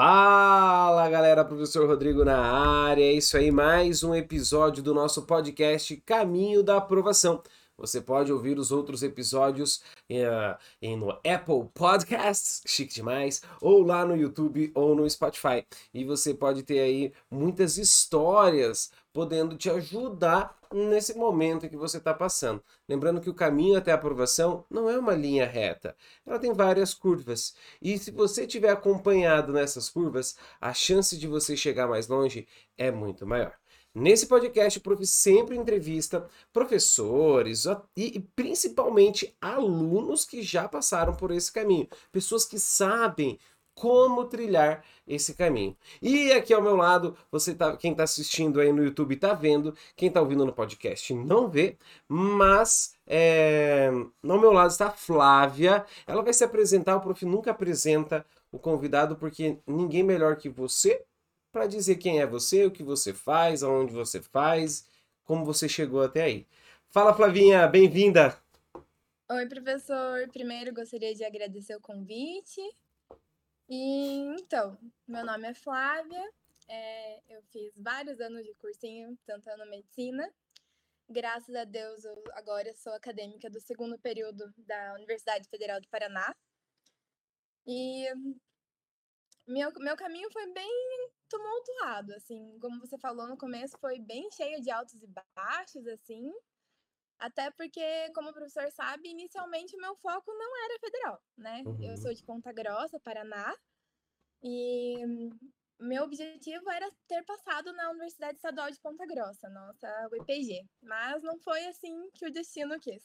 Fala galera, professor Rodrigo na área. É isso aí, mais um episódio do nosso podcast Caminho da Aprovação. Você pode ouvir os outros episódios uh, no Apple Podcasts, chique demais, ou lá no YouTube ou no Spotify. E você pode ter aí muitas histórias podendo te ajudar nesse momento que você está passando. Lembrando que o caminho até a aprovação não é uma linha reta, ela tem várias curvas. E se você tiver acompanhado nessas curvas, a chance de você chegar mais longe é muito maior. Nesse podcast, o prof sempre entrevista professores e, principalmente alunos que já passaram por esse caminho, pessoas que sabem como trilhar esse caminho. E aqui ao meu lado, você tá, quem está assistindo aí no YouTube está vendo, quem está ouvindo no podcast não vê, mas é, ao meu lado está a Flávia. Ela vai se apresentar, o prof nunca apresenta o convidado porque ninguém melhor que você para dizer quem é você, o que você faz, aonde você faz, como você chegou até aí. Fala, Flavinha, bem-vinda! Oi, professor. Primeiro gostaria de agradecer o convite e então, meu nome é Flávia, é, eu fiz vários anos de cursinho tentando medicina. Graças a Deus, eu agora sou acadêmica do segundo período da Universidade Federal do Paraná. E meu, meu caminho foi bem tumultuado, assim, como você falou no começo, foi bem cheio de altos e baixos, assim. Até porque, como o professor sabe, inicialmente o meu foco não era federal, né? Uhum. Eu sou de Ponta Grossa, Paraná, e meu objetivo era ter passado na Universidade Estadual de Ponta Grossa, nossa UEPG. Mas não foi assim que o destino quis.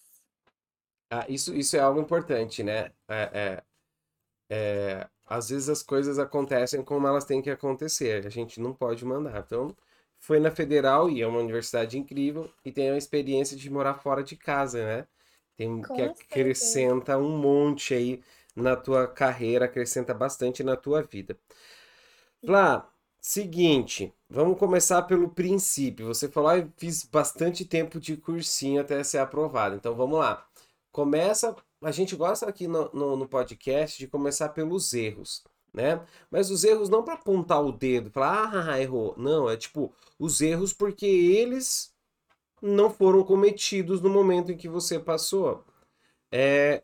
Ah, isso, isso é algo importante, né? É, é, é, às vezes as coisas acontecem como elas têm que acontecer. A gente não pode mandar. Então, foi na Federal e é uma universidade incrível e tem a experiência de morar fora de casa, né? Tem Com que acrescenta um monte aí na tua carreira, acrescenta bastante na tua vida. Flá, seguinte, vamos começar pelo princípio. Você falou, ah, fiz bastante tempo de cursinho até ser aprovado. Então vamos lá. Começa, a gente gosta aqui no, no, no podcast de começar pelos erros né? Mas os erros não para apontar o dedo, falar, ah, errou. Não, é tipo, os erros porque eles não foram cometidos no momento em que você passou. É,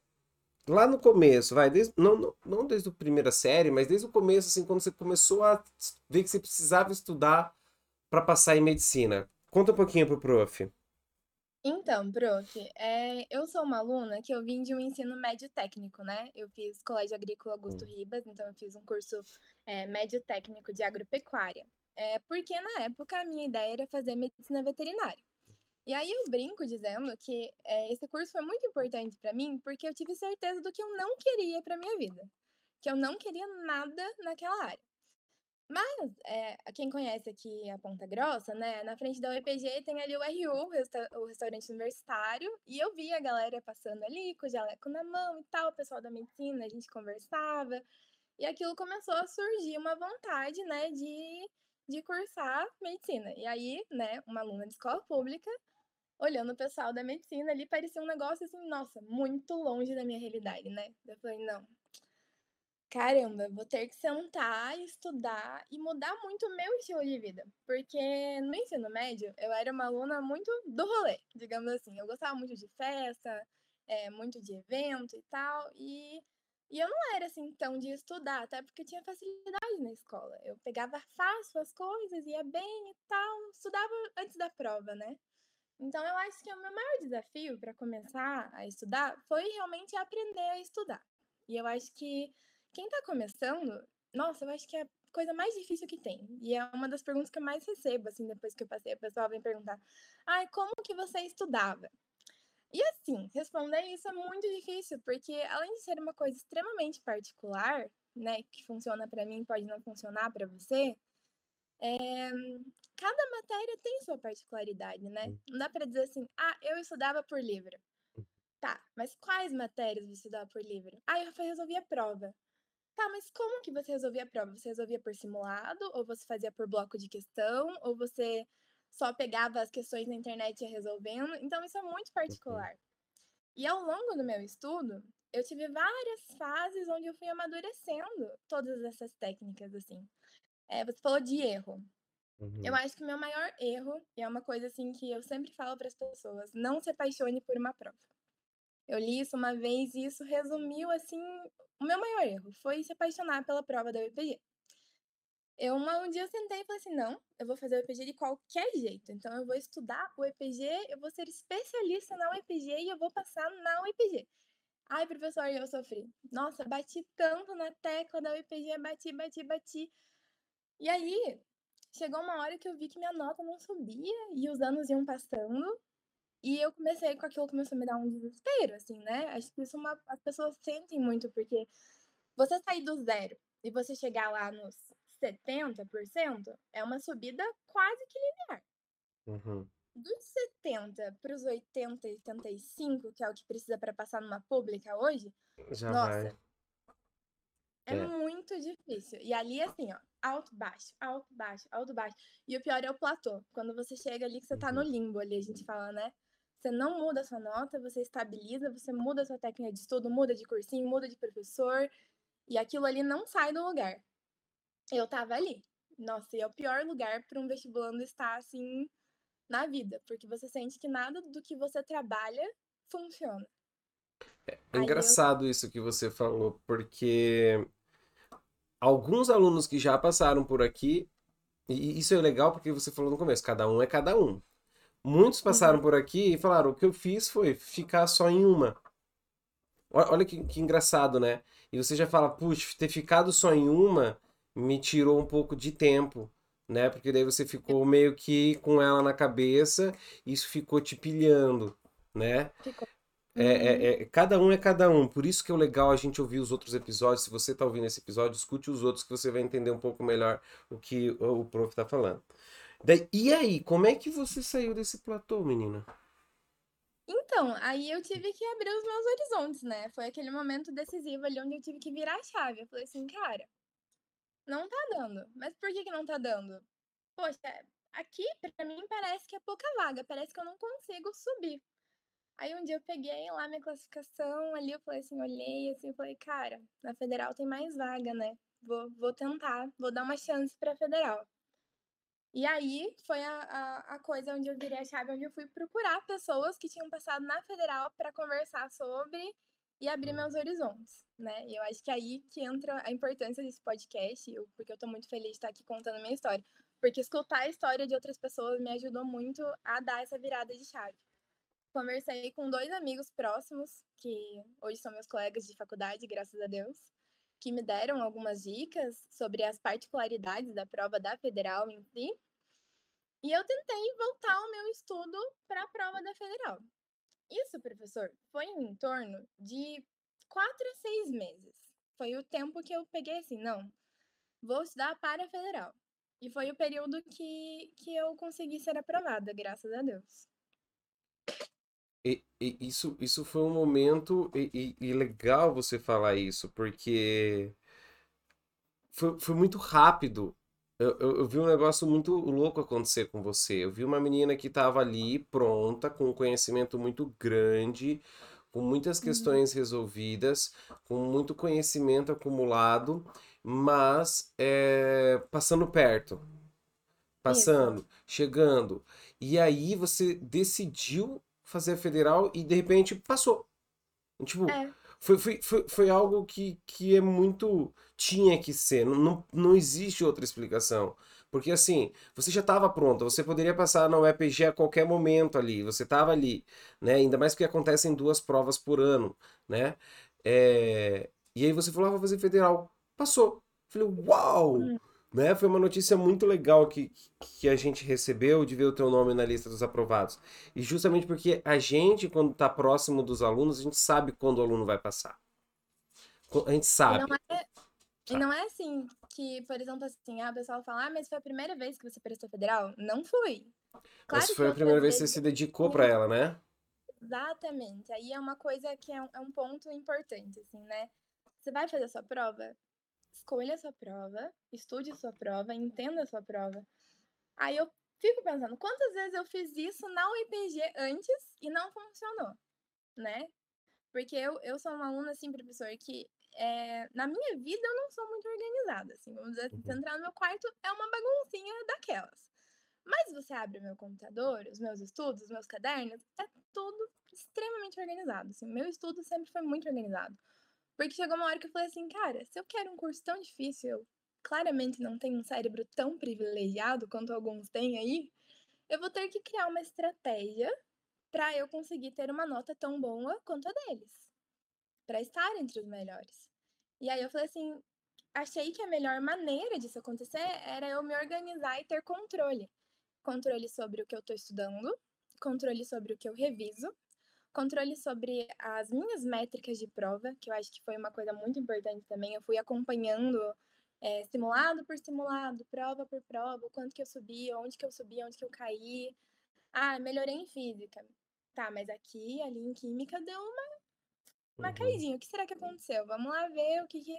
lá no começo, vai, desde, não, não desde a primeira série, mas desde o começo, assim, quando você começou a ver que você precisava estudar para passar em medicina. Conta um pouquinho pro prof. Então, prof, é, eu sou uma aluna que eu vim de um ensino médio técnico, né? Eu fiz Colégio Agrícola Augusto hum. Ribas, então eu fiz um curso é, médio técnico de agropecuária. É, porque na época a minha ideia era fazer medicina veterinária. E aí eu brinco dizendo que esse curso foi muito importante para mim porque eu tive certeza do que eu não queria para minha vida, que eu não queria nada naquela área. Mas, é, quem conhece aqui a Ponta Grossa, né? Na frente da UEPG tem ali o RU, o, resta o restaurante universitário, e eu vi a galera passando ali com o jaleco na mão e tal, o pessoal da medicina, a gente conversava, e aquilo começou a surgir uma vontade, né, de, de cursar medicina. E aí, né, uma aluna de escola pública, olhando o pessoal da medicina ali, parecia um negócio assim, nossa, muito longe da minha realidade, né? Eu falei, não, caramba, vou ter que sentar, estudar e mudar muito o meu estilo de vida. Porque no ensino médio, eu era uma aluna muito do rolê, digamos assim. Eu gostava muito de festa, é, muito de evento e tal. E, e eu não era assim tão de estudar, até porque tinha facilidade na escola. Eu pegava fácil as coisas, ia bem e tal, estudava antes da prova, né? Então eu acho que o meu maior desafio para começar a estudar foi realmente aprender a estudar. E eu acho que quem tá começando, nossa, eu acho que é a coisa mais difícil que tem. E é uma das perguntas que eu mais recebo, assim, depois que eu passei. A pessoa vem perguntar: ai, como que você estudava? E assim, responder isso é muito difícil, porque além de ser uma coisa extremamente particular, né, que funciona para mim pode não funcionar para você, é, cada matéria tem sua particularidade, né? Não dá para dizer assim, ah, eu estudava por livro. Tá, mas quais matérias você estudava por livro? Ah, eu resolvia a prova. Tá, mas como que você resolvia a prova? Você resolvia por simulado? Ou você fazia por bloco de questão? Ou você só pegava as questões na internet e ia resolvendo? Então, isso é muito particular. E ao longo do meu estudo, eu tive várias fases onde eu fui amadurecendo todas essas técnicas, assim. É, você falou de erro. Eu Uhum. acho que o meu maior erro, e é uma coisa assim que eu sempre falo para as pessoas, não se apaixone por uma prova. Eu li isso uma vez e isso resumiu assim o meu maior erro, foi se apaixonar pela prova da UEPG. Eu uma um dia eu sentei e falei assim: "Não, eu vou fazer o EPG de qualquer jeito, então eu vou estudar o EPG, eu vou ser especialista na UEPG e eu vou passar na UEPG". Ai, professor, eu sofri. Nossa, bati tanto na tecla da UEPG, bati, bati, bati. E aí, chegou uma hora que eu vi que minha nota não subia e os anos iam passando, e eu comecei com aquilo começou a me dar um desespero, assim, né. Acho que isso uma as pessoas sentem muito, porque você sair do zero e você chegar lá nos 70% é uma subida quase que linear. Uhum. Dos 70 para os 80, 85, que é o que precisa para passar numa pública hoje, Já vai. nossa, é É. muito difícil. E ali, assim, ó, alto, baixo, alto, baixo, alto, baixo. E o pior é o platô. Quando você chega ali que você tá no Uhum. limbo ali, a gente fala, né? Você não muda a sua nota, você estabiliza, você muda a sua técnica de estudo, muda de cursinho, muda de professor, e aquilo ali não sai do lugar. Eu estava ali. Nossa, e é o pior lugar para um vestibulando estar, assim, na vida, porque você sente que nada do que você trabalha funciona. É eu engraçado isso que você falou, porque alguns alunos que já passaram por aqui, e isso é legal porque você falou no começo, cada um é cada um. Muitos passaram uhum, por aqui e falaram: o que eu fiz foi ficar só em uma. Olha que, que engraçado, né? E você já fala: puxa, ter ficado só em uma me tirou um pouco de tempo, né? Porque daí você ficou meio que com ela na cabeça, e isso ficou te pilhando, né? ficou. É, Uhum. é- é- cada um é cada um, por isso que é o legal a gente ouvir os outros episódios. Se você tá ouvindo esse episódio, escute os outros que você vai entender um pouco melhor o que o, prof tá falando. E aí, como é que você saiu desse platô, menina? Então, aí eu tive que abrir os meus horizontes, né, foi aquele momento decisivo ali onde eu tive que virar a chave, eu falei assim: "Cara, não tá dando, mas por que que não tá dando? Poxa, aqui pra mim parece que é pouca vaga, parece que eu não consigo subir". Aí um dia eu peguei lá minha classificação ali, eu falei assim, olhei assim, falei: "Cara, na federal tem mais vaga, né, vou vou tentar, vou dar uma chance pra federal". E aí foi a a a coisa onde eu virei a chave, onde eu fui procurar pessoas que tinham passado na federal para conversar sobre e abrir meus horizontes, né. E eu acho que é aí que entra a importância desse podcast, eu porque eu tô muito feliz de estar aqui contando a minha história, porque escutar a história de outras pessoas me ajudou muito a dar essa virada de chave. Conversei com 2 amigos próximos, que hoje são meus colegas de faculdade, graças a Deus, que me deram algumas dicas sobre as particularidades da prova da federal em si, e eu tentei voltar o meu estudo para a prova da federal. Isso, professor, foi em torno de 4 a 6 meses. Foi o tempo que eu peguei assim: "Não, vou estudar para a federal". E foi o período que que eu consegui ser aprovada, graças a Deus. E, e isso, isso foi um momento e, e- legal você falar isso, porque foi, foi muito rápido. Eu, eu, eu vi um negócio muito louco acontecer com você. Eu vi uma menina que estava ali pronta, com um conhecimento muito grande, com muitas Uhum. questões resolvidas, com muito conhecimento acumulado, mas é, passando perto, Isso. passando, chegando. E aí você decidiu fazer a federal e de repente passou. Tipo, É. foi, foi, foi, foi algo que, que é muito. Tinha que ser, não, não, não existe outra explicação. Porque assim, você já estava pronta, você poderia passar na UEPG a qualquer momento ali, você estava ali, né? Ainda mais porque acontecem duas provas por ano, né? É, E aí você falou, ah, vou fazer federal. Passou. Falei, uau! Hum. Né? Foi uma notícia muito legal que, que a gente recebeu de ver o teu nome na lista dos aprovados. E justamente porque a gente, quando está próximo dos alunos, a gente sabe quando o aluno vai passar. A gente E não sabe, é e sabe? não é assim que, por exemplo, assim, ah, o pessoal fala: "Ah, mas foi a primeira vez que você prestou federal?". Não fui. Mas Claro que foi a primeira vez que você se dedicou para ela, né? exatamente. Aí é uma coisa que é um é um ponto importante, assim, né. Você vai fazer a sua prova? Escolha a sua prova, estude sua prova, entenda sua prova. Aí eu fico pensando, quantas vezes eu fiz isso na UEPG antes e não funcionou, né. Porque eu, eu sou uma aluna, assim, professor, que é, na minha vida eu não sou muito organizada, assim, vamos dizer assim, se Uhum. entrar no meu quarto é uma baguncinha daquelas. Mas você abre o meu computador, os meus estudos, os meus cadernos, é tudo extremamente organizado, assim, meu estudo sempre foi muito organizado. Porque chegou uma hora que eu falei assim, cara, se eu quero um curso tão difícil, eu claramente não tenho um cérebro tão privilegiado quanto alguns têm aí, eu vou ter que criar uma estratégia para eu conseguir ter uma nota tão boa quanto a deles, para estar entre os melhores. E aí eu falei assim, achei que a melhor maneira disso acontecer era eu me organizar e ter controle. Controle sobre o que eu estou estudando, controle sobre o que eu reviso, controle sobre as minhas métricas de prova, que eu acho que foi uma coisa muito importante também. Eu fui acompanhando é, simulado por simulado, prova por prova, o quanto que eu subi, onde que eu subi, onde que eu caí. Ah, melhorei em física. Tá, mas aqui, ali em química, deu uma, uma Uhum. caidinha. O que será que aconteceu? Vamos lá ver o que que.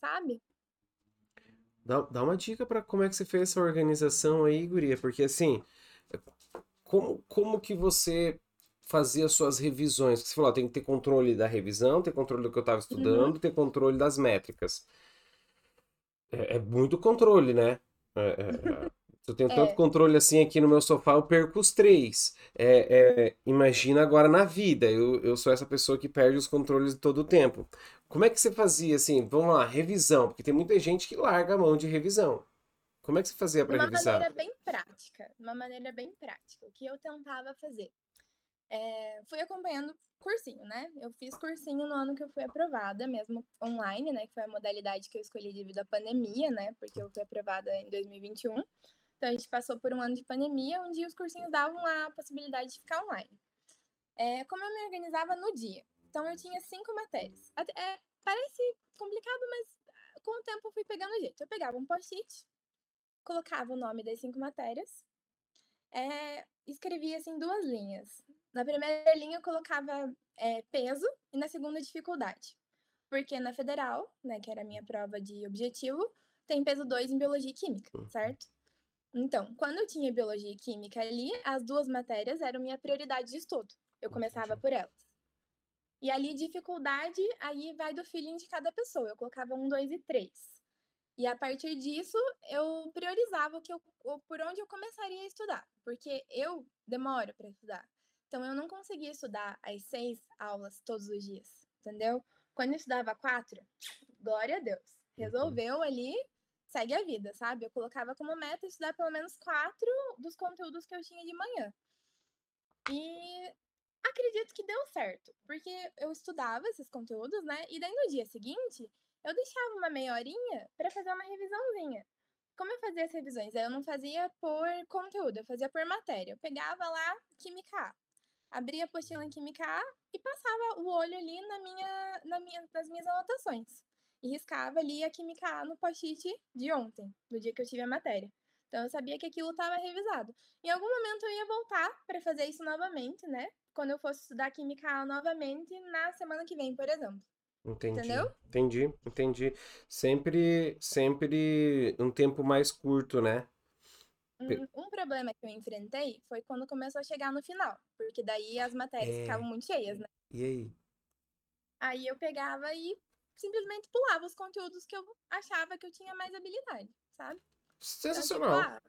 Sabe? Dá, dá uma dica para como é que você fez essa organização aí, guria, porque assim, como, como que você fazia suas revisões? Você falou, ó, tem que ter controle da revisão, ter controle do que eu estava Uhum. estudando, ter controle das métricas. É, é muito controle, né? É, é, é. Se eu tenho tanto É, controle assim aqui no meu sofá, eu perco os três. É, imagina agora na vida, eu, eu sou essa pessoa que perde os controles todo o tempo. Como é que você fazia assim? Vamos lá, revisão, porque tem muita gente que larga a mão de revisão. Como é que você fazia de para uma revisar? maneira bem prática. De uma maneira bem prática. O que eu tentava fazer? É, fui acompanhando cursinho, né? Eu fiz cursinho no ano que eu fui aprovada, mesmo online, né? Que foi a modalidade que eu escolhi devido à pandemia, né? Porque eu fui aprovada em 2021. Então a gente passou por um ano de pandemia, onde os cursinhos davam a possibilidade de ficar online. É, como eu me organizava no dia? Então eu tinha cinco matérias. Até- é, parece complicado, mas ah, com o tempo eu fui pegando jeito. Eu pegava um post-it, colocava o nome das cinco matérias, é, escrevia assim duas linhas. Na primeira linha eu colocava é, peso e na segunda dificuldade. Porque na federal, né, que era a minha prova de objetivo, tem peso 2 em biologia e química, Uhum. certo? Então, quando eu tinha biologia e química ali, as duas matérias eram minha prioridade de estudo. Eu começava Entendi. por elas. E ali, dificuldade, aí vai do feeling de cada pessoa. Eu colocava um, dois e três. E a partir disso, eu priorizava o que eu, por onde eu começaria a estudar. Porque eu demoro para estudar. Então, eu não conseguia estudar as seis aulas todos os dias, entendeu? Quando eu estudava quatro, glória a Deus. Uhum. Resolveu ali, segue a vida, sabe? Eu colocava como meta estudar pelo menos quatro dos conteúdos que eu tinha de manhã. E acredito que deu certo, porque eu estudava esses conteúdos, né? E daí no dia seguinte, eu deixava uma meia horinha para fazer uma revisãozinha. Como eu fazia as revisões? Eu não fazia por conteúdo, eu fazia por matéria. Eu pegava lá Química A, abria a apostila em Química A e passava o olho ali na minha, na minha, nas minhas anotações. E riscava ali a Química A no post-it de ontem, do dia que eu tive a matéria. Então eu sabia que aquilo estava revisado. Em algum momento eu ia voltar para fazer isso novamente, né? Quando eu fosse estudar Química A novamente na semana que vem, por exemplo. Entendi, Entendeu? entendi, entendi. Sempre, sempre um tempo mais curto, né? Um, um problema que eu enfrentei foi quando começou a chegar no final, porque daí as matérias ficavam É, muito cheias, né? e aí? Aí eu pegava e simplesmente pulava os conteúdos que eu achava que eu tinha mais habilidade, sabe? Então, tipo, Sensacional. ah,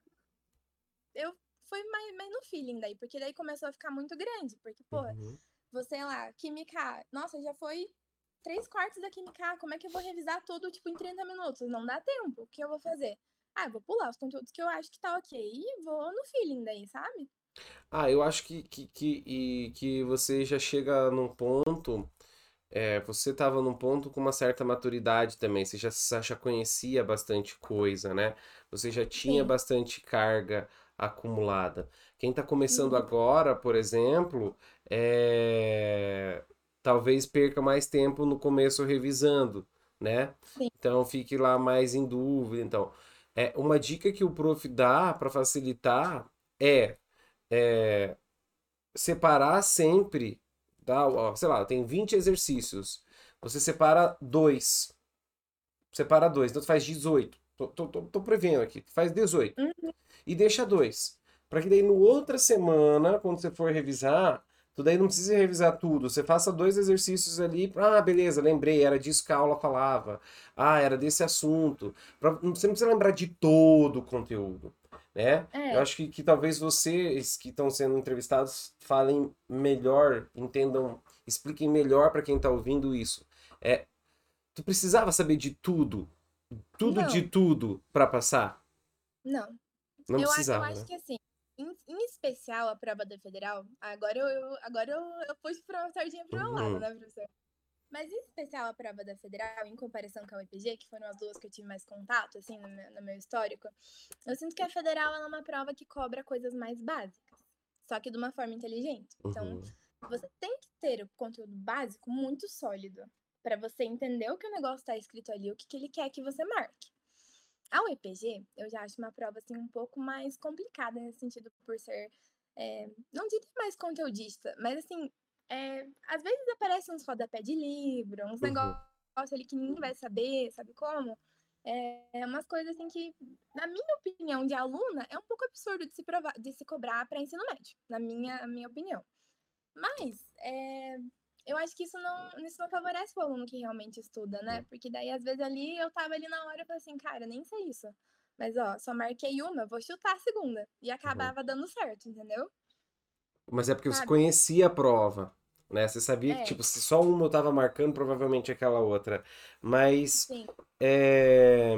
eu fui mais, mais no feeling daí, porque daí começou a ficar muito grande, porque, pô, Uhum. você lá, Química, nossa, já foi três quartos da Química, como é que eu vou revisar tudo, tipo, em 30 minutos? Não dá tempo, o que eu vou fazer? Ah, vou pular os conteúdos que eu acho que tá ok e vou no feeling daí, sabe? Ah, eu acho que, que, que, e- que você já chega num ponto. É, você estava num ponto com uma certa maturidade também. Você já, já conhecia bastante coisa, né? Você já tinha Sim. bastante carga acumulada. Quem está começando Uhum. agora, por exemplo, é, talvez perca mais tempo no começo revisando, né? Sim. Então fique lá mais em dúvida. Então, é uma dica que o prof dá para facilitar é é, separar sempre, tá? Ó, sei lá, tem 20 exercícios. Você separa dois. Separa dois, então tu faz 18. Tô, tô, tô, tô prevendo aqui. Faz 18. Uhum. E deixa dois. Para que daí no outra semana, quando você for revisar, Tu daí não precisa revisar tudo. Você faça dois exercícios ali. Ah, beleza, lembrei, era disso que a aula falava. Ah, era desse assunto. Pra, você não precisa lembrar de todo o conteúdo. Né? É. Eu acho que, que talvez vocês que estão sendo entrevistados falem melhor, entendam, expliquem melhor para quem está ouvindo isso. É, tu precisava saber de tudo, tudo Não. de tudo para passar? Não. Não eu, precisava, eu acho né? que assim, em, em especial a prova da federal, agora eu, eu- agora eu, eu puxo pra sardinha pro meu lado, Uhum. né, professor? Mas em especial a prova da federal, em comparação com a UEPG, que foram as duas que eu tive mais contato, assim, no meu, no meu histórico, eu sinto que a federal é uma prova que cobra coisas mais básicas, só que de uma forma inteligente. Então, Uhum. você tem que ter o conteúdo básico muito sólido para você entender o que o negócio está escrito ali, o que, que ele quer que você marque. A UEPG, eu já acho uma prova assim um pouco mais complicada nesse sentido por ser, é, não diria mais conteudista, mas assim, é, às vezes aparecem uns rodapé de livro, uns Uhum. negócios ali que ninguém vai saber, sabe como? É, umas coisas assim que, na minha opinião de aluna, é um pouco absurdo de se, provar, de se cobrar para ensino médio, na minha, minha opinião. Mas é, eu acho que isso não, isso não favorece o aluno que realmente estuda, né? Porque daí, às vezes, ali eu tava ali na hora e falei assim, cara, nem sei isso. Mas, ó, só marquei uma, vou chutar a segunda. E acabava dando certo, entendeu? Mas é porque você Sabe? conhecia a prova, né? Você sabia que, É. tipo, se só uma eu tava marcando, provavelmente aquela outra. Mas, Sim. é...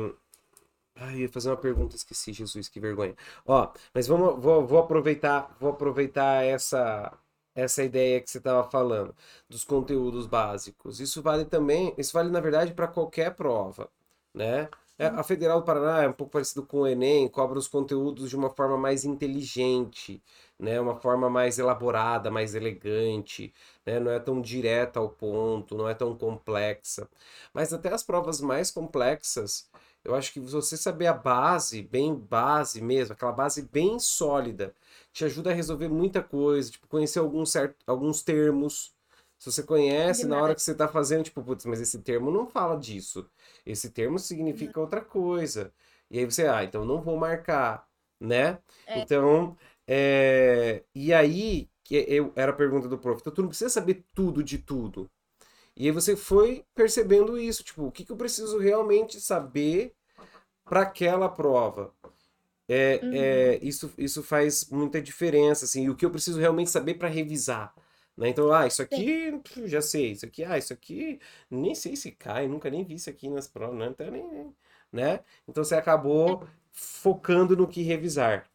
Ai, ia fazer uma pergunta, esqueci, Jesus, que vergonha. Ó, mas vamos, vou, vou aproveitar, vou aproveitar essa, essa ideia que você estava falando, dos conteúdos básicos. Isso vale também, isso vale, na verdade, para qualquer prova, né? É, A Federal do Paraná é um pouco parecido com o Enem, cobra os conteúdos de uma forma mais inteligente, né? Uma forma mais elaborada, mais elegante, né? Não é tão direta ao ponto, não é tão complexa. Mas até as provas mais complexas, eu acho que você saber a base, bem base mesmo, aquela base bem sólida, te ajuda a resolver muita coisa, tipo, conhecer alguns, certo, alguns termos. Se você conhece, na hora que você está fazendo, tipo, putz, mas esse termo não fala disso. Esse termo significa outra coisa. E aí você, ah, então não vou marcar, né? É. Então, é... e aí, que eu, era a pergunta do prof, então tu não precisa saber tudo de tudo. E aí você foi percebendo isso, tipo, o que que eu preciso realmente saber para aquela prova? É, Uhum. é, isso, isso faz muita diferença, assim, e o que eu preciso realmente saber para revisar, né? Então, ah, isso aqui pf, já sei, isso aqui, ah, isso aqui nem sei se cai, nunca nem vi isso aqui nas provas, né? Então, nem, né? Então você acabou focando no que revisar.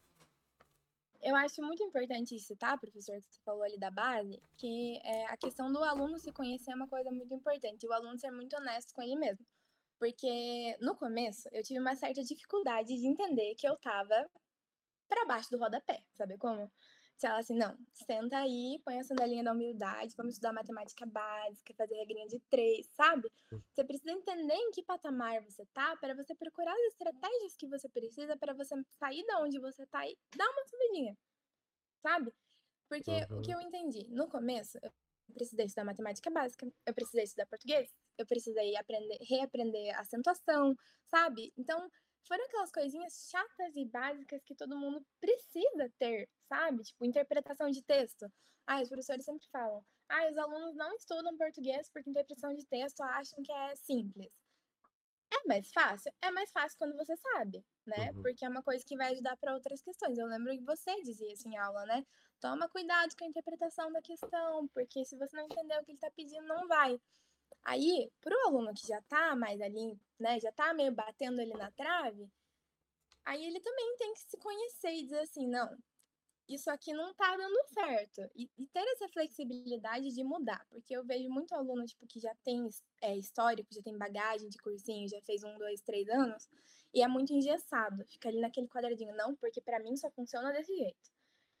Eu acho muito importante citar, professor, que você falou ali da base, que é, a questão do aluno se conhecer é uma coisa muito importante. E o aluno ser muito honesto com ele mesmo. Porque no começo eu tive uma certa dificuldade de entender que eu tava para baixo do rodapé, sabe como? Se ela assim, não, senta aí, põe a sandalinha da humildade, vamos estudar matemática básica, fazer regrinha de três, sabe? Você precisa entender em que patamar você tá para você procurar as estratégias que você precisa para você sair da onde você tá e dar uma subidinha, sabe? Porque o que Uhum. eu entendi, no começo, eu precisei estudar matemática básica, eu precisei estudar português, eu precisei aprender, reaprender acentuação, sabe? Então, foram aquelas coisinhas chatas e básicas que todo mundo precisa ter, sabe? Tipo, interpretação de texto. Ah, os professores sempre falam, ah, os alunos não estudam português porque interpretação de texto acham que é simples. É mais fácil? É mais fácil quando você sabe, né? Uhum. Porque é uma coisa que vai ajudar para outras questões. Eu lembro que você dizia isso em aula, né? Toma cuidado com a interpretação da questão, porque se você não entender o que ele está pedindo, não vai. Aí, para o aluno que já está mais ali, né, já está meio batendo ali na trave, aí ele também tem que se conhecer e dizer assim, não, isso aqui não tá dando certo. E, e ter essa flexibilidade de mudar, porque eu vejo muito aluno, tipo, que já tem é, histórico, já tem bagagem de cursinho, já fez um, dois, três anos, e é muito engessado, fica ali naquele quadradinho, não, porque para mim só funciona desse jeito.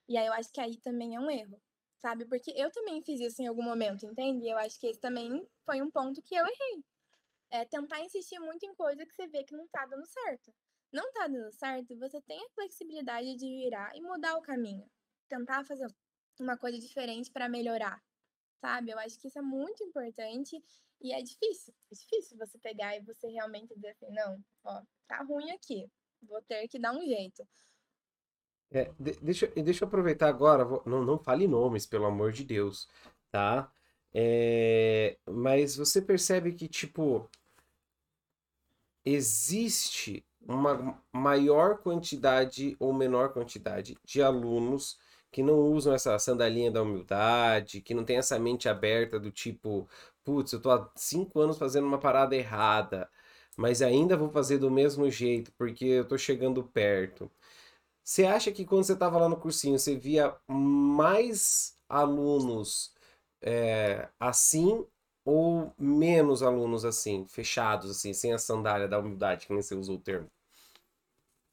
E aí eu acho que aí também é um erro, sabe? Porque eu também fiz isso em algum momento, entende? E eu acho que esse também foi um ponto que eu errei. É tentar insistir muito em coisa que você vê que não tá dando certo. Não tá dando certo, você tem a flexibilidade de virar e mudar o caminho. Tentar fazer uma coisa diferente para melhorar, sabe? Eu acho que isso é muito importante e é difícil. É difícil você pegar e você realmente dizer assim, não, ó, tá ruim aqui. Vou ter que dar um jeito. É, de- deixa, deixa eu aproveitar agora, vou- não, não fale nomes, pelo amor de Deus, tá? É, mas você percebe que, tipo, existe uma maior quantidade ou menor quantidade de alunos que não usam essa sandalinha da humildade, que não tem essa mente aberta do tipo, putz, eu tô há cinco anos fazendo uma parada errada, mas ainda vou fazer do mesmo jeito porque eu tô chegando perto. Você acha que quando você estava lá no cursinho, você via mais alunos é, assim ou menos alunos assim, fechados, assim, sem a sandália da humildade, que nem você usou o termo?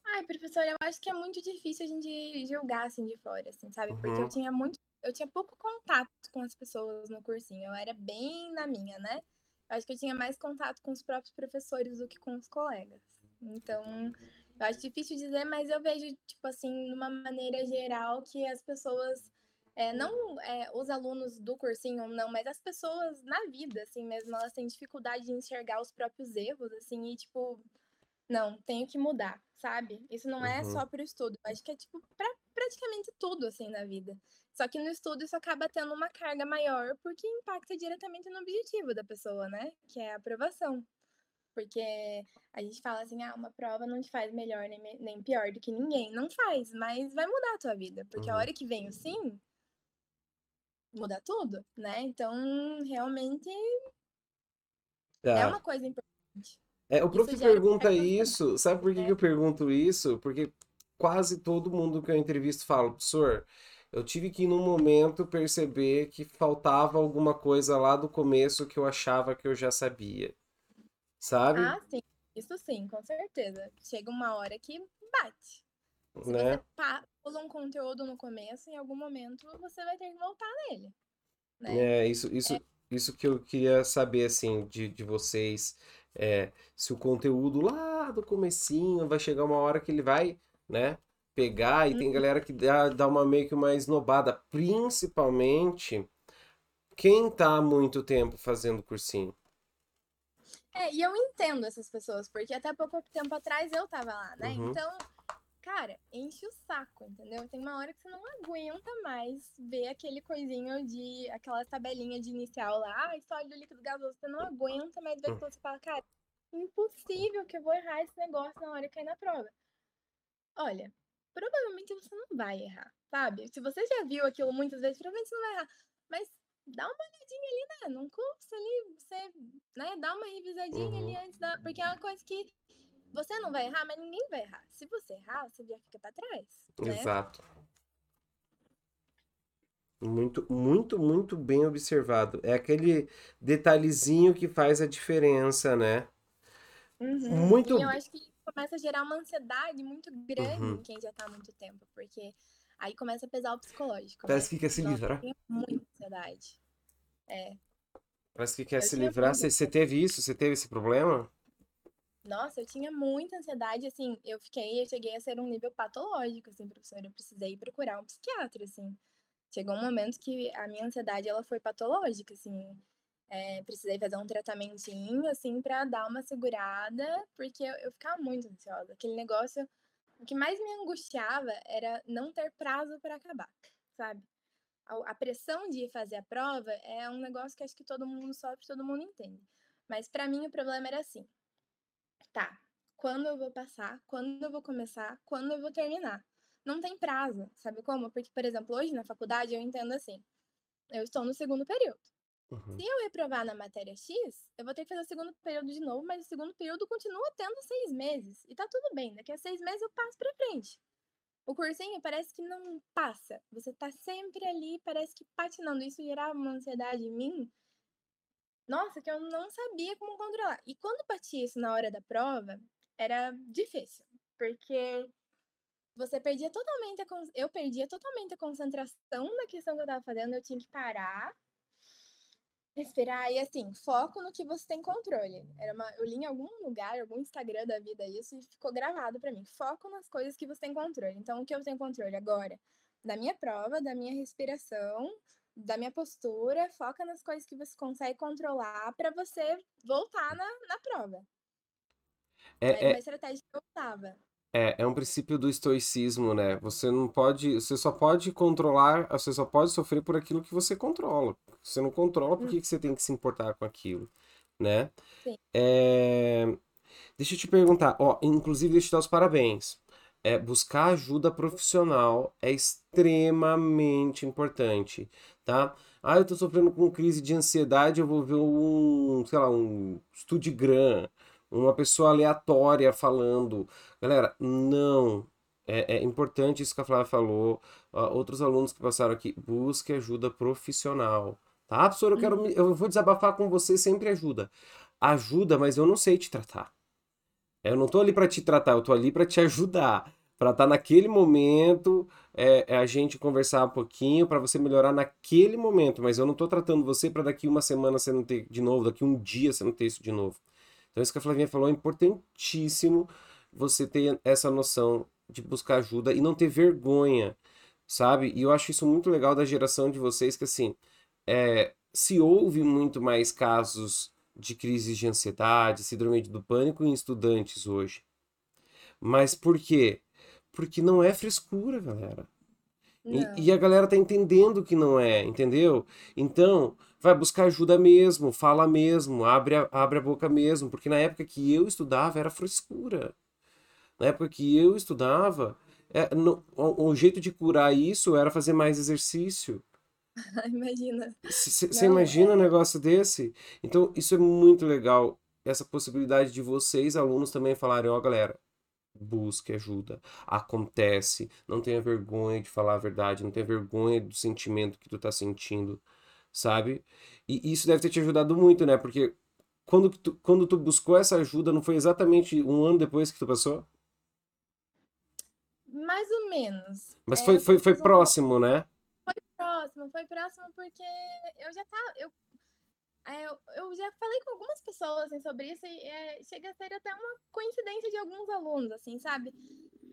Ai, professora, eu acho que é muito difícil a gente julgar assim de fora, assim, sabe? Porque eu Uhum, tinha muito, eu tinha pouco contato com as pessoas no cursinho. Eu era bem na minha, né? Eu acho que eu tinha mais contato com os próprios professores do que com os colegas. Então, eu acho difícil dizer, mas eu vejo, tipo assim, de uma maneira geral, que as pessoas, é, não é, os alunos do cursinho, não, mas as pessoas na vida, assim mesmo, elas têm dificuldade de enxergar os próprios erros, assim, e tipo não, tenho que mudar, sabe? Isso não é uhum, só pro estudo, eu acho que é tipo pra praticamente tudo assim na vida. Só que no estudo isso acaba tendo uma carga maior porque impacta diretamente no objetivo da pessoa, né? Que é a aprovação. Porque a gente fala assim, ah, uma prova não te faz melhor nem, nem pior do que ninguém. Não faz, mas vai mudar a tua vida. Porque a uhum. hora que vem o sim, muda tudo, né? Então, realmente é Tá. uma coisa importante. É, o Isso prof gera uma pergunta mental, isso, sabe por que que né? eu pergunto isso? Porque quase todo mundo que eu entrevisto fala, professor, eu tive que, num momento, perceber que faltava alguma coisa lá do começo que eu achava que eu já sabia, sabe? Ah, sim. Isso sim, com certeza. Chega uma hora que bate. Se você Né? pa- pula um conteúdo no começo, em algum momento você vai ter que voltar nele, né? É, isso, É, isso, isso que eu queria saber, assim, de, de vocês, é, se o conteúdo lá do comecinho vai chegar uma hora que ele vai, né, pegar, e tem uhum. galera que dá, dá uma meio que uma esnobada, principalmente quem tá há muito tempo fazendo cursinho. É, e eu entendo essas pessoas, porque até pouco tempo atrás eu tava lá, né? Uhum, Então, cara, enche o saco, entendeu? Tem uma hora que você não aguenta mais ver aquele coisinho de, aquela tabelinha de inicial lá, ah, sólido, líquido, gasoso, você não aguenta mais ver uhum, aquilo, você fala, cara, impossível que eu vou errar esse negócio na hora que cair na prova. Olha, provavelmente você não vai errar, sabe? Se você já viu aquilo muitas vezes, provavelmente você não vai errar. Mas dá uma olhadinha ali, né? Num curso ali, você, né, dá uma revisadinha ali uhum, antes da. Porque é uma coisa que você não vai errar, mas ninguém vai errar. Se você errar, você já fica pra trás, né? exato. Muito, muito, muito bem observado. É aquele detalhezinho que faz a diferença, né? Uhum. E eu Muito. acho que começa a gerar uma ansiedade muito grande Uhum. em quem já tá há muito tempo, porque aí começa a pesar o psicológico, Parece né? que quer se eu livrar. tenho muita ansiedade. É, Parece que quer eu se livrar. Você você teve isso? Você teve esse problema? Nossa, eu tinha muita ansiedade, assim, eu fiquei, eu cheguei a ser um nível patológico, assim, professora, eu precisei procurar um psiquiatra, assim. Chegou um momento que a minha ansiedade, ela foi patológica, assim, é, precisei fazer um tratamentinho, assim, pra dar uma segurada, porque eu, eu ficava muito ansiosa. Aquele negócio, o que mais me angustiava era não ter prazo para acabar, sabe? A, pressão de fazer a prova é um negócio que acho que todo mundo sofre, todo mundo entende. Mas pra mim o problema era assim, Tá. Quando eu vou passar? Quando eu vou começar? Quando eu vou terminar? Não tem prazo, sabe como? Porque, por exemplo, hoje na faculdade eu entendo assim: eu estou no segundo período. Se Uhum. eu reprovar na matéria X, eu vou ter que fazer o segundo período de novo, mas o segundo período continua tendo seis meses. E tá tudo bem, daqui a seis meses eu passo pra frente. O cursinho parece que não passa. Você tá sempre ali, parece que patinando. Isso gerava uma ansiedade em mim nossa, que eu não sabia como controlar. E quando batia isso na hora da prova, era difícil, porque você perdia totalmente a eu perdia totalmente a concentração na questão que eu estava fazendo, eu tinha que parar, respirar e, assim, foco no que você tem controle. Era uma eu li em algum lugar, algum Instagram da vida isso e ficou gravado pra mim, foco nas coisas que você tem controle. Então o que eu tenho controle agora? Da minha prova, da minha respiração, da minha postura, foca nas coisas que você consegue controlar pra você voltar na na prova. É, Era uma é, estratégia que eu usava. É, é um princípio do estoicismo, né? Você não pode, você só pode controlar, você só pode sofrer por aquilo que você controla. Você não controla, por que, que você tem que se importar com aquilo, né? Sim. É, Deixa eu te perguntar, ó, inclusive deixa eu te dar os parabéns. É, buscar ajuda profissional é extremamente importante, tá? Ah, eu tô sofrendo com crise de ansiedade, eu vou ver um, sei lá, um Studigram, uma pessoa aleatória falando. Galera, não. É, é importante isso que a Flávia falou. Uh, outros alunos que passaram aqui, busque ajuda profissional. Tá, professor, eu quero, Uhum. me- eu vou desabafar com você, sempre ajuda. Ajuda, mas eu não sei te tratar. Eu não tô ali para te tratar, eu tô ali para te ajudar, para estar naquele momento, é, é a gente conversar um pouquinho para você melhorar naquele momento, mas eu não tô tratando você para daqui uma semana você não ter de novo, daqui um dia você não ter isso de novo. Então isso que a Flavinha falou é importantíssimo você ter essa noção de buscar ajuda e não ter vergonha, sabe? E eu acho isso muito legal da geração de vocês que assim, é, se ouve muito mais casos de crises de ansiedade, síndrome do pânico em estudantes hoje. Mas por quê? Porque não é frescura, galera. E, e a galera tá entendendo que não é, entendeu? Então, vai buscar ajuda mesmo, fala mesmo, abre a, abre a boca mesmo, porque na época que eu estudava era frescura. Na época que eu estudava, é, no- o, o jeito de curar isso era fazer mais exercício. Imagina. Você imagina um é. negócio desse? Então, isso é muito legal. Essa possibilidade de vocês, alunos, também falarem: ó, galera, busque ajuda. Acontece. Não tenha vergonha de falar a verdade. Não tenha vergonha do sentimento que tu tá sentindo, sabe? E isso deve ter te ajudado muito, né? Porque quando tu, quando tu buscou essa ajuda, não foi exatamente um ano depois que tu passou? Mais ou menos. Mas É, foi, foi, foi um próximo, né? próximo, foi próximo porque eu já tava. Eu, é, eu, eu já falei com algumas pessoas assim, sobre isso e é, chega a ser até uma coincidência de alguns alunos, assim, sabe?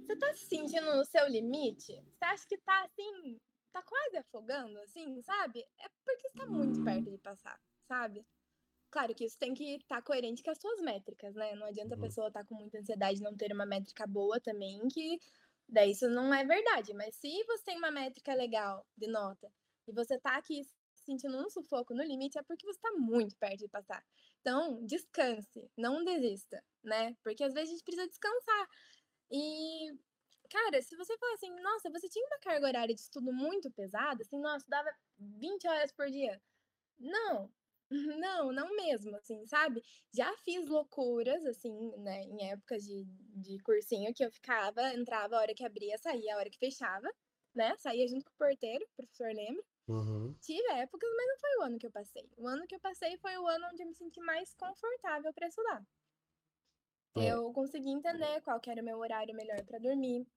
Você tá se sentindo no seu limite? Você acha que tá assim, tá quase afogando, assim, sabe? É porque você tá muito perto de passar, sabe? Claro que isso tem que estar coerente com as suas métricas, né? Não adianta a Uhum. pessoa estar com muita ansiedade e não ter uma métrica boa também, que daí isso não é verdade. Mas se você tem uma métrica legal de nota e você tá aqui se sentindo um sufoco no limite, é porque você tá muito perto de passar. Então, descanse, não desista, né? Porque às vezes a gente precisa descansar. E, cara, se você falar assim, nossa, você tinha uma carga horária de estudo muito pesada, assim, nossa, dava 20 horas por dia. Não, não, não mesmo, assim, sabe? Já fiz loucuras, assim, né, em épocas de, de cursinho que eu ficava, entrava a hora que abria, saía a hora que fechava, né? Saía junto com o porteiro, o professor lembra. Uhum. Tive épocas, mas não foi o ano que eu passei. O ano que eu passei foi o ano onde eu me senti mais confortável para estudar. É. Eu consegui entender qual que era o meu horário melhor para dormir,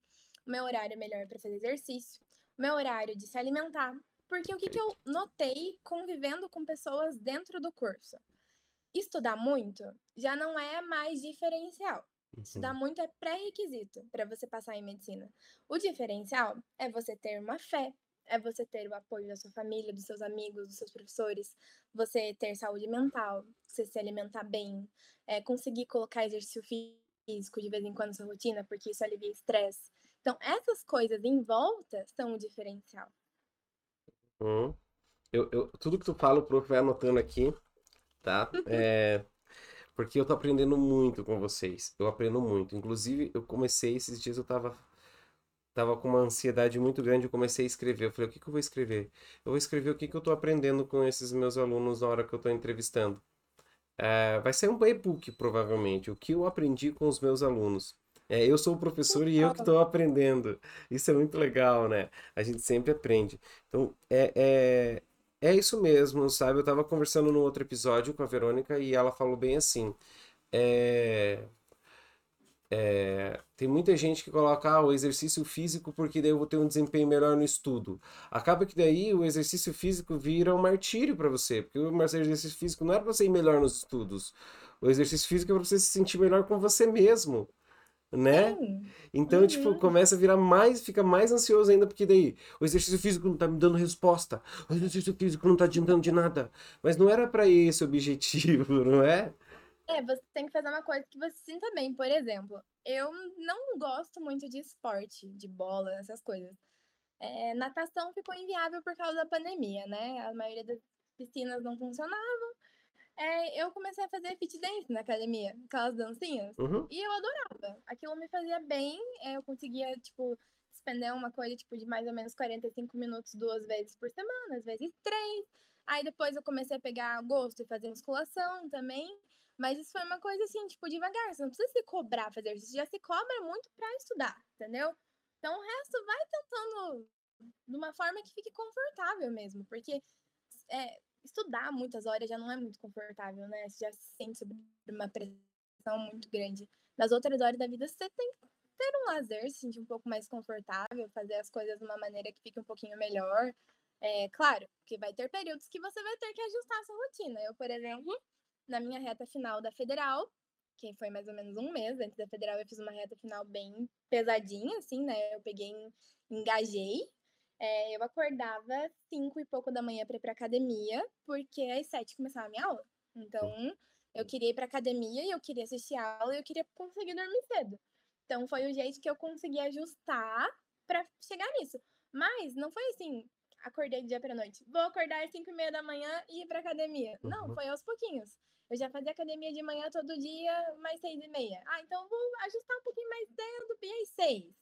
o meu horário melhor para fazer exercício, o meu horário de se alimentar. Porque o que, que eu notei convivendo com pessoas dentro do curso? Estudar muito já não é mais diferencial. Estudar Uhum. muito é pré-requisito para você passar em medicina. O diferencial é você ter uma fé, é você ter o apoio da sua família, dos seus amigos, dos seus professores, você ter saúde mental, você se alimentar bem, é, conseguir colocar exercício físico de vez em quando na sua rotina, porque isso alivia estresse. Então, essas coisas em volta são o diferencial. Uhum. Eu, eu- tudo que tu fala, o prof vai anotando aqui, tá? É, porque eu tô aprendendo muito com vocês. Eu aprendo muito. Inclusive, eu comecei esses dias, eu tava, tava com uma ansiedade muito grande, eu comecei a escrever. Eu falei, o que que eu vou escrever? Eu vou escrever o que que eu tô aprendendo com esses meus alunos na hora que eu tô entrevistando. É, vai ser um e-book, provavelmente, o que eu aprendi com os meus alunos. É, eu sou o professor e eu que estou aprendendo. Isso é muito legal, né? A gente sempre aprende. Então, é, é, é isso mesmo, sabe? Eu estava conversando no outro episódio com a Verônica e ela falou bem assim. É, é, tem muita gente que coloca ah, o exercício físico porque daí eu vou ter um desempenho melhor no estudo. Acaba que daí o exercício físico vira um martírio para você, porque o exercício físico não era para você ir melhor nos estudos. O exercício físico é para você se sentir melhor com você mesmo, né? Sim. Então, tipo, Uhum. começa a virar mais, fica mais ansioso ainda, porque daí o exercício físico não tá me dando resposta, o exercício físico não tá adiantando de nada. Mas não era para esse o objetivo, não é? É, você tem que fazer uma coisa que você sinta bem. Por exemplo, eu não gosto muito de esporte, de bola, essas coisas. É, natação ficou inviável por causa da pandemia, né? A maioria das piscinas não funcionavam. É, eu comecei a fazer fit dance na academia, aquelas dancinhas, Uhum. e eu adorava. Aquilo me fazia bem, é, eu conseguia, tipo, despender uma coisa, tipo, de mais ou menos 45 minutos duas vezes por semana, às vezes três. Aí depois eu comecei a pegar gosto e fazer musculação também. Mas isso foi uma coisa assim, tipo, devagar. Você não precisa se cobrar fazer exercício, já se cobra muito pra estudar, entendeu? Então o resto vai tentando de uma forma que fique confortável mesmo, porque é, estudar muitas horas já não é muito confortável, né? Você já se sente sob uma pressão muito grande. Nas outras horas da vida, você tem que ter um lazer, se sentir um pouco mais confortável, fazer as coisas de uma maneira que fique um pouquinho melhor. É, claro, que vai ter períodos que você vai ter que ajustar a sua rotina. Eu, por exemplo, na minha reta final da federal, que foi mais ou menos um mês antes da federal, eu fiz uma reta final bem pesadinha, assim, né? Eu peguei, engajei. É, eu acordava cinco e pouco da manhã para ir para academia, porque às sete começava a minha aula. Então, eu queria ir para academia e eu queria assistir a aula e eu queria conseguir dormir cedo. Então, foi o jeito que eu consegui ajustar para chegar nisso. Mas não foi assim, acordei do dia para noite. Vou acordar às 5 e meia da manhã e ir para academia. Uhum. Não, foi aos pouquinhos. Eu já fazia academia de manhã todo dia, mais seis e meia. Ah, então vou ajustar um pouquinho mais cedo e às seis.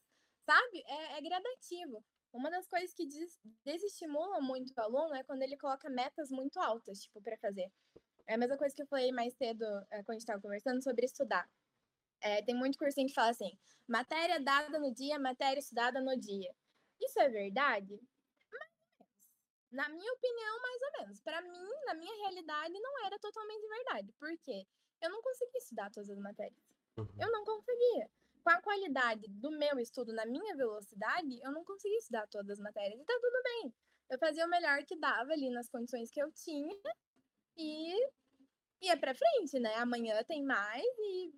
Sabe? É, é, gradativo. Uma das coisas que des desestimula muito o aluno é quando ele coloca metas muito altas, tipo, para fazer. É a mesma coisa que eu falei mais cedo, é, quando a gente estava conversando sobre estudar. É, tem muito cursinho que fala assim: matéria dada no dia, matéria estudada no dia. Isso é verdade? Na minha opinião, mais ou menos. Para mim, na minha realidade, não era totalmente verdade. Por quê? Eu não conseguia estudar todas as matérias. Uhum. Eu não conseguia. Com a qualidade do meu estudo na minha velocidade, eu não conseguia estudar todas as matérias. E tá tudo bem. Eu fazia o melhor que dava ali nas condições que eu tinha e ia para frente, né? Amanhã tem mais e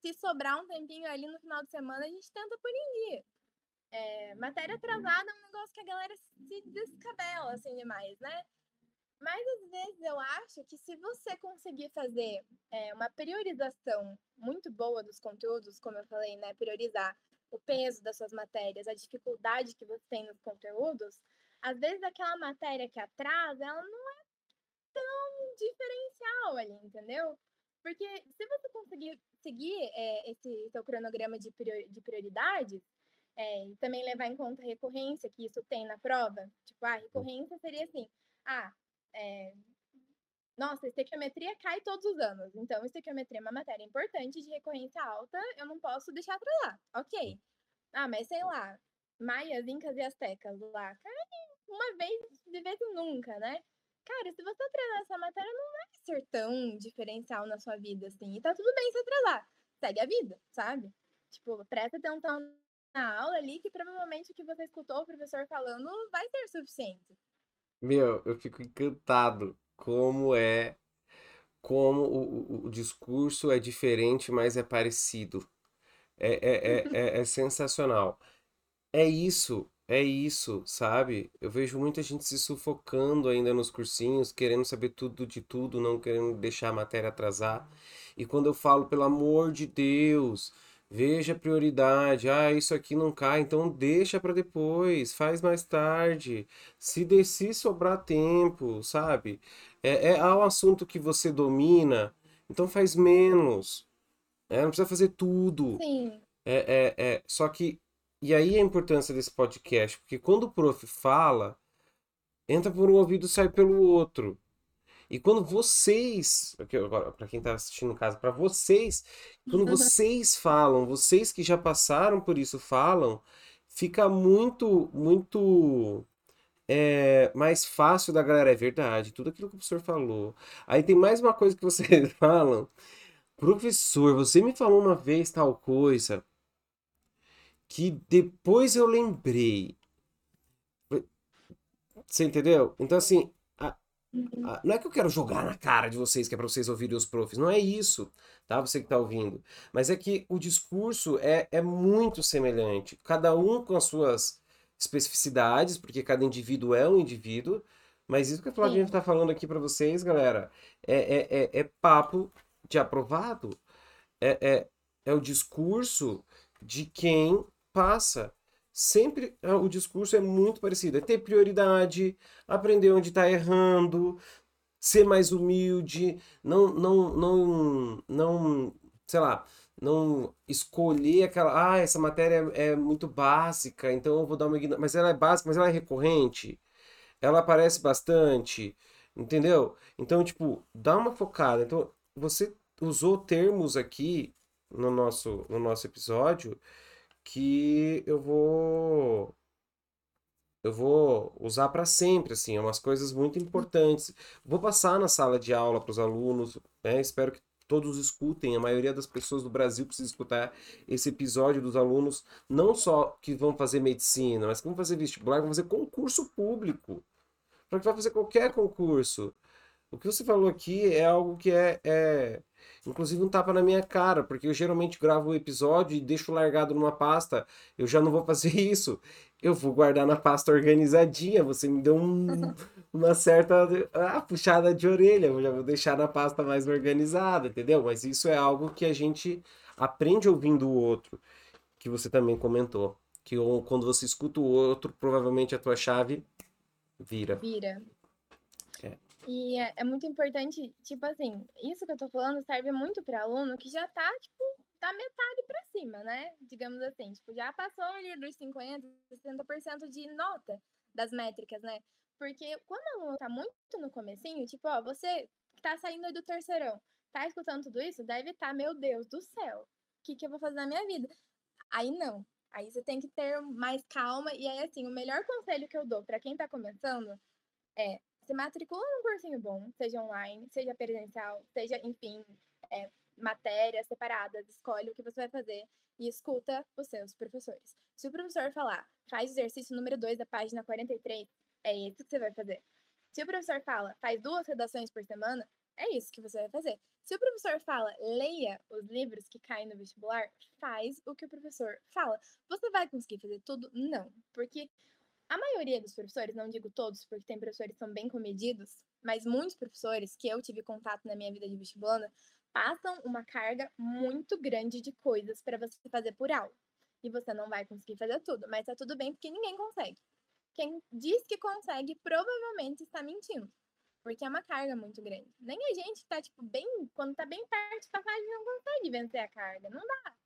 se sobrar um tempinho ali no final de semana, a gente tenta por em dia. É, matéria atrasada é um negócio que a galera se descabela, assim, demais, né? Mas às vezes eu acho que se você conseguir fazer é, uma priorização muito boa dos conteúdos, como eu falei, né? Priorizar o peso das suas matérias, a dificuldade que você tem nos conteúdos, às vezes aquela matéria que atrasa, ela não é tão diferencial ali, entendeu? Porque se você conseguir seguir é, esse seu cronograma de, prioridades, é, e também levar em conta a recorrência que isso tem na prova. Tipo, a recorrência seria assim: ah, é, nossa, estequiometria cai todos os anos. Então, estequiometria é uma matéria importante de recorrência alta, eu não posso deixar atrasar. Ok. Ah, mas sei lá, maias, incas e astecas lá, cai uma vez de vez em nunca, né? Cara, se você atrasar essa matéria, não vai ser tão diferencial na sua vida, assim. E tá tudo bem se atrasar. Segue a vida, sabe? Tipo, presta atenção na aula ali que provavelmente o que você escutou o professor falando vai ser suficiente. Meu, eu fico encantado como é, como o, o, o discurso é diferente, mas é parecido. É, é, é, é, é sensacional. É isso, é isso, sabe? Eu vejo muita gente se sufocando ainda nos cursinhos, querendo saber tudo de tudo, não querendo deixar a matéria atrasar. E quando eu falo, pelo amor de Deus, Veja a prioridade. Ah, isso aqui não cai, então deixa para depois, faz mais tarde. Se descer sobrar tempo, sabe? É, é um assunto que você domina, então faz menos. É, não precisa fazer tudo. Sim. É, é, é. Só que. E aí a importância desse podcast, porque quando o prof fala, entra por um ouvido e sai pelo outro. E quando vocês, para quem está assistindo em casa, para vocês, quando vocês falam, vocês que já passaram por isso falam, fica muito, muito é, mais fácil da galera. É verdade, tudo aquilo que o professor falou. Aí tem mais uma coisa que vocês falam. Professor, você me falou uma vez tal coisa que depois eu lembrei. Você entendeu? Então, assim, não é que eu quero jogar na cara de vocês, que é para vocês ouvirem os profs, não é isso, tá? Você que está ouvindo. Mas é que o discurso é, é muito semelhante, cada um com as suas especificidades, porque cada indivíduo é um indivíduo, mas isso que a Flavinha está falando aqui para vocês, galera, é, é, é, é, papo de aprovado. É, é, é o discurso de quem passa. Sempre ah, o discurso é muito parecido. É ter prioridade, aprender onde está errando, ser mais humilde, não, não, não, não, sei lá, não escolher aquela, ah, essa matéria é, é muito básica, então eu vou dar uma mas ela é básica, mas ela é recorrente, ela aparece bastante, entendeu? Então, tipo, dá uma focada. Então, você usou termos aqui no nosso, no nosso episódio que eu vou eu vou usar para sempre, assim, é umas coisas muito importantes. Vou passar na sala de aula para os alunos, né? Espero que todos escutem, a maioria das pessoas do Brasil precisa escutar esse episódio dos alunos, não só que vão fazer medicina, mas que vão fazer vestibular, vão fazer concurso público. Para que vai fazer qualquer concurso. O que você falou aqui é algo que é, é Inclusive um tapa na minha cara, porque eu geralmente gravo o episódio e deixo largado numa pasta. Eu já não vou fazer isso. Eu vou guardar na pasta organizadinha. Você me deu um, uma certa ah, puxada de orelha. Eu já vou deixar na pasta mais organizada, entendeu? Mas isso é algo que a gente aprende ouvindo o outro, que você também comentou. Que quando você escuta o outro, provavelmente a tua chave vira. Vira. E é, é muito importante, tipo assim, isso que eu tô falando serve muito para aluno que já tá, tipo, da metade para cima, né? Digamos assim, tipo, já passou ali dos 50, 60% de nota das métricas, né? Porque quando o aluno tá muito no comecinho, tipo, ó, você que tá saindo do terceirão, tá escutando tudo isso, deve estar, tá, meu Deus do céu, o que que eu vou fazer na minha vida? Aí não. Aí você tem que ter mais calma e aí assim, o melhor conselho que eu dou para quem tá começando é se matricula num cursinho bom, seja online, seja presencial, seja, enfim, é, matérias separadas, escolhe o que você vai fazer e escuta os seus professores. Se o professor falar, faz o exercício número 2 da página 43, é isso que você vai fazer. Se o professor fala, faz duas redações por semana, é isso que você vai fazer. Se o professor fala, leia os livros que caem no vestibular, faz o que o professor fala. Você vai conseguir fazer tudo? Não, porque a maioria dos professores, não digo todos, porque tem professores que são bem comedidos, mas muitos professores que eu tive contato na minha vida de vestibulanda passam uma carga muito grande de coisas para você fazer por aula. E você não vai conseguir fazer tudo, mas tá tudo bem porque ninguém consegue. Quem diz que consegue provavelmente está mentindo, porque é uma carga muito grande. Nem a gente tá tipo bem, quando tá bem perto de gente não consegue vencer a carga, não dá.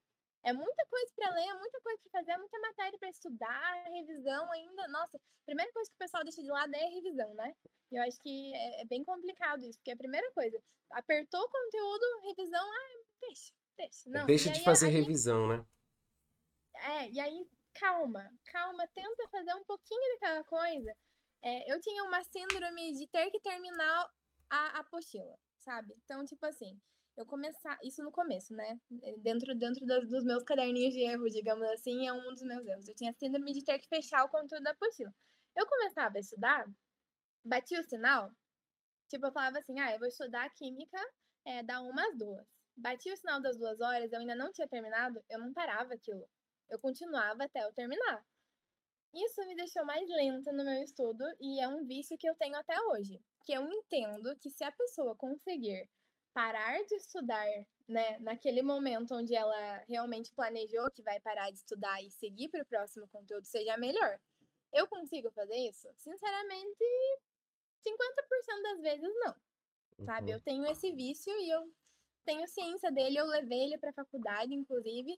É muita coisa para ler, é muita coisa para fazer, é muita matéria para estudar, revisão ainda. Nossa, a primeira coisa que o pessoal deixa de lado é a revisão, né? Eu acho que é, é bem complicado isso, porque a primeira coisa, apertou o conteúdo, revisão, ah, deixa, deixa. Não, deixa de fazer revisão, né? É, e aí, calma, calma, tenta fazer um pouquinho daquela coisa. É, eu tinha uma síndrome de ter que terminar a apostila, sabe? Então, tipo assim, eu começar, isso no começo, né? Dentro, dentro dos, dos meus caderninhos de erro, digamos assim, é um dos meus erros. Eu tinha síndrome de ter que fechar o conteúdo da apostila. Eu começava a estudar, batia o sinal, tipo, eu falava assim, ah, eu vou estudar química é, da umas duas. Batia o sinal das duas horas, eu ainda não tinha terminado, eu não parava aquilo. Eu continuava até eu terminar. Isso me deixou mais lenta no meu estudo e é um vício que eu tenho até hoje. Que eu entendo que se a pessoa conseguir parar de estudar, né, naquele momento onde ela realmente planejou que vai parar de estudar e seguir para o próximo conteúdo, seja melhor. Eu consigo fazer isso? Sinceramente, 50% das vezes não. Sabe? Eu uhum. tenho esse vício e eu tenho ciência dele, eu levei ele para a faculdade, inclusive,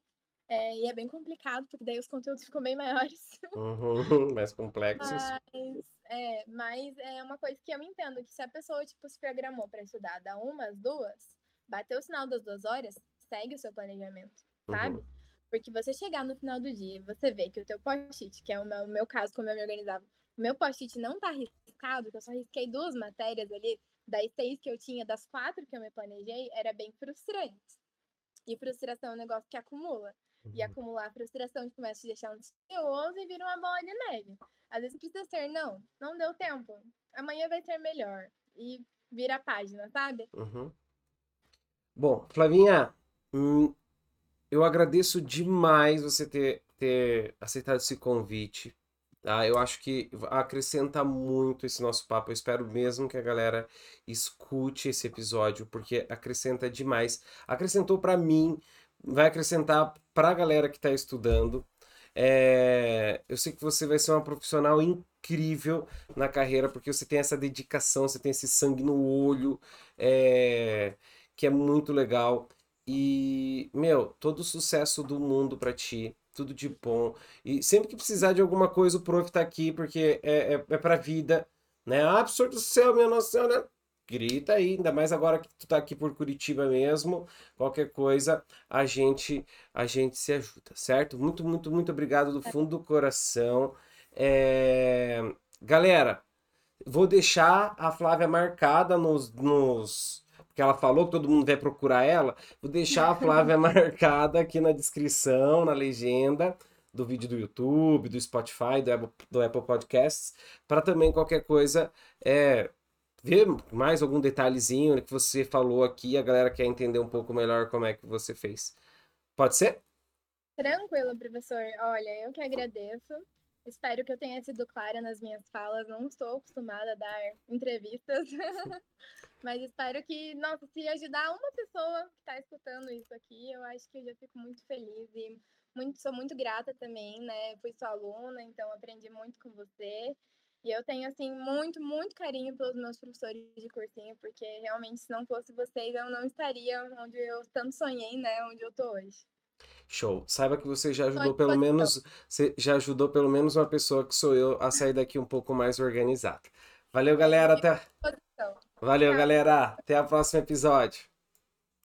é, e é bem complicado, porque daí os conteúdos ficam bem maiores. Uhum, mais complexos. Mas é, mas é uma coisa que eu entendo, que se a pessoa, tipo, se programou para estudar da umas, duas, bateu o sinal das duas horas, segue o seu planejamento, sabe? Uhum. Porque você chegar no final do dia e você vê que o teu post-it, que é o meu, o meu caso, como eu me organizava, o meu post-it não tá riscado, que eu só risquei duas matérias ali, das seis que eu tinha, das quatro que eu me planejei, era bem frustrante. E frustração é um negócio que acumula. Uhum. E acumular frustração começa a te deixar ansioso e vira uma bola de neve. Às vezes precisa ser, não, não deu tempo. Amanhã vai ser melhor. E vira a página, sabe? Uhum. Bom, Flavinha, hum, eu agradeço demais você ter, ter aceitado esse convite. Tá? Eu acho que acrescenta muito esse nosso papo. Eu espero mesmo que a galera escute esse episódio, porque acrescenta demais. Acrescentou para mim vai acrescentar para a galera que está estudando. É, eu sei que você vai ser uma profissional incrível na carreira, porque você tem essa dedicação, você tem esse sangue no olho, é, que é muito legal. E, meu, todo o sucesso do mundo para ti, tudo de bom. E sempre que precisar de alguma coisa, o prof tá aqui, porque é, é, é pra vida, né? Ah, absurdo do céu, minha nossa senhora grita aí, ainda mais agora que tu tá aqui por Curitiba mesmo, qualquer coisa, a gente a gente se ajuda, certo? Muito, muito, muito obrigado do fundo do coração. É... Galera, vou deixar a Flávia marcada nos, nos... Porque ela falou que todo mundo vai procurar ela. Vou deixar a Flávia marcada aqui na descrição, na legenda do vídeo do YouTube, do Spotify, do Apple, do Apple Podcasts, para também qualquer coisa é, ver mais algum detalhezinho que você falou aqui, a galera quer entender um pouco melhor como é que você fez. Pode ser? Tranquilo, professor. Olha, eu que agradeço. Espero que eu tenha sido clara nas minhas falas. Não estou acostumada a dar entrevistas, mas espero que, nossa, se ajudar uma pessoa que está escutando isso aqui, eu acho que eu já fico muito feliz e muito, sou muito grata também, né? Fui sua aluna, então aprendi muito com você. E eu tenho, assim, muito, muito carinho pelos meus professores de cursinho, porque realmente, se não fosse vocês, eu não estaria onde eu tanto sonhei, né? Onde eu tô hoje. Show. Saiba que você já ajudou pelo menos, você já ajudou pelo menos uma pessoa que sou eu a sair daqui um pouco mais organizada. Valeu, galera. Até... Valeu, galera. Até o próximo episódio.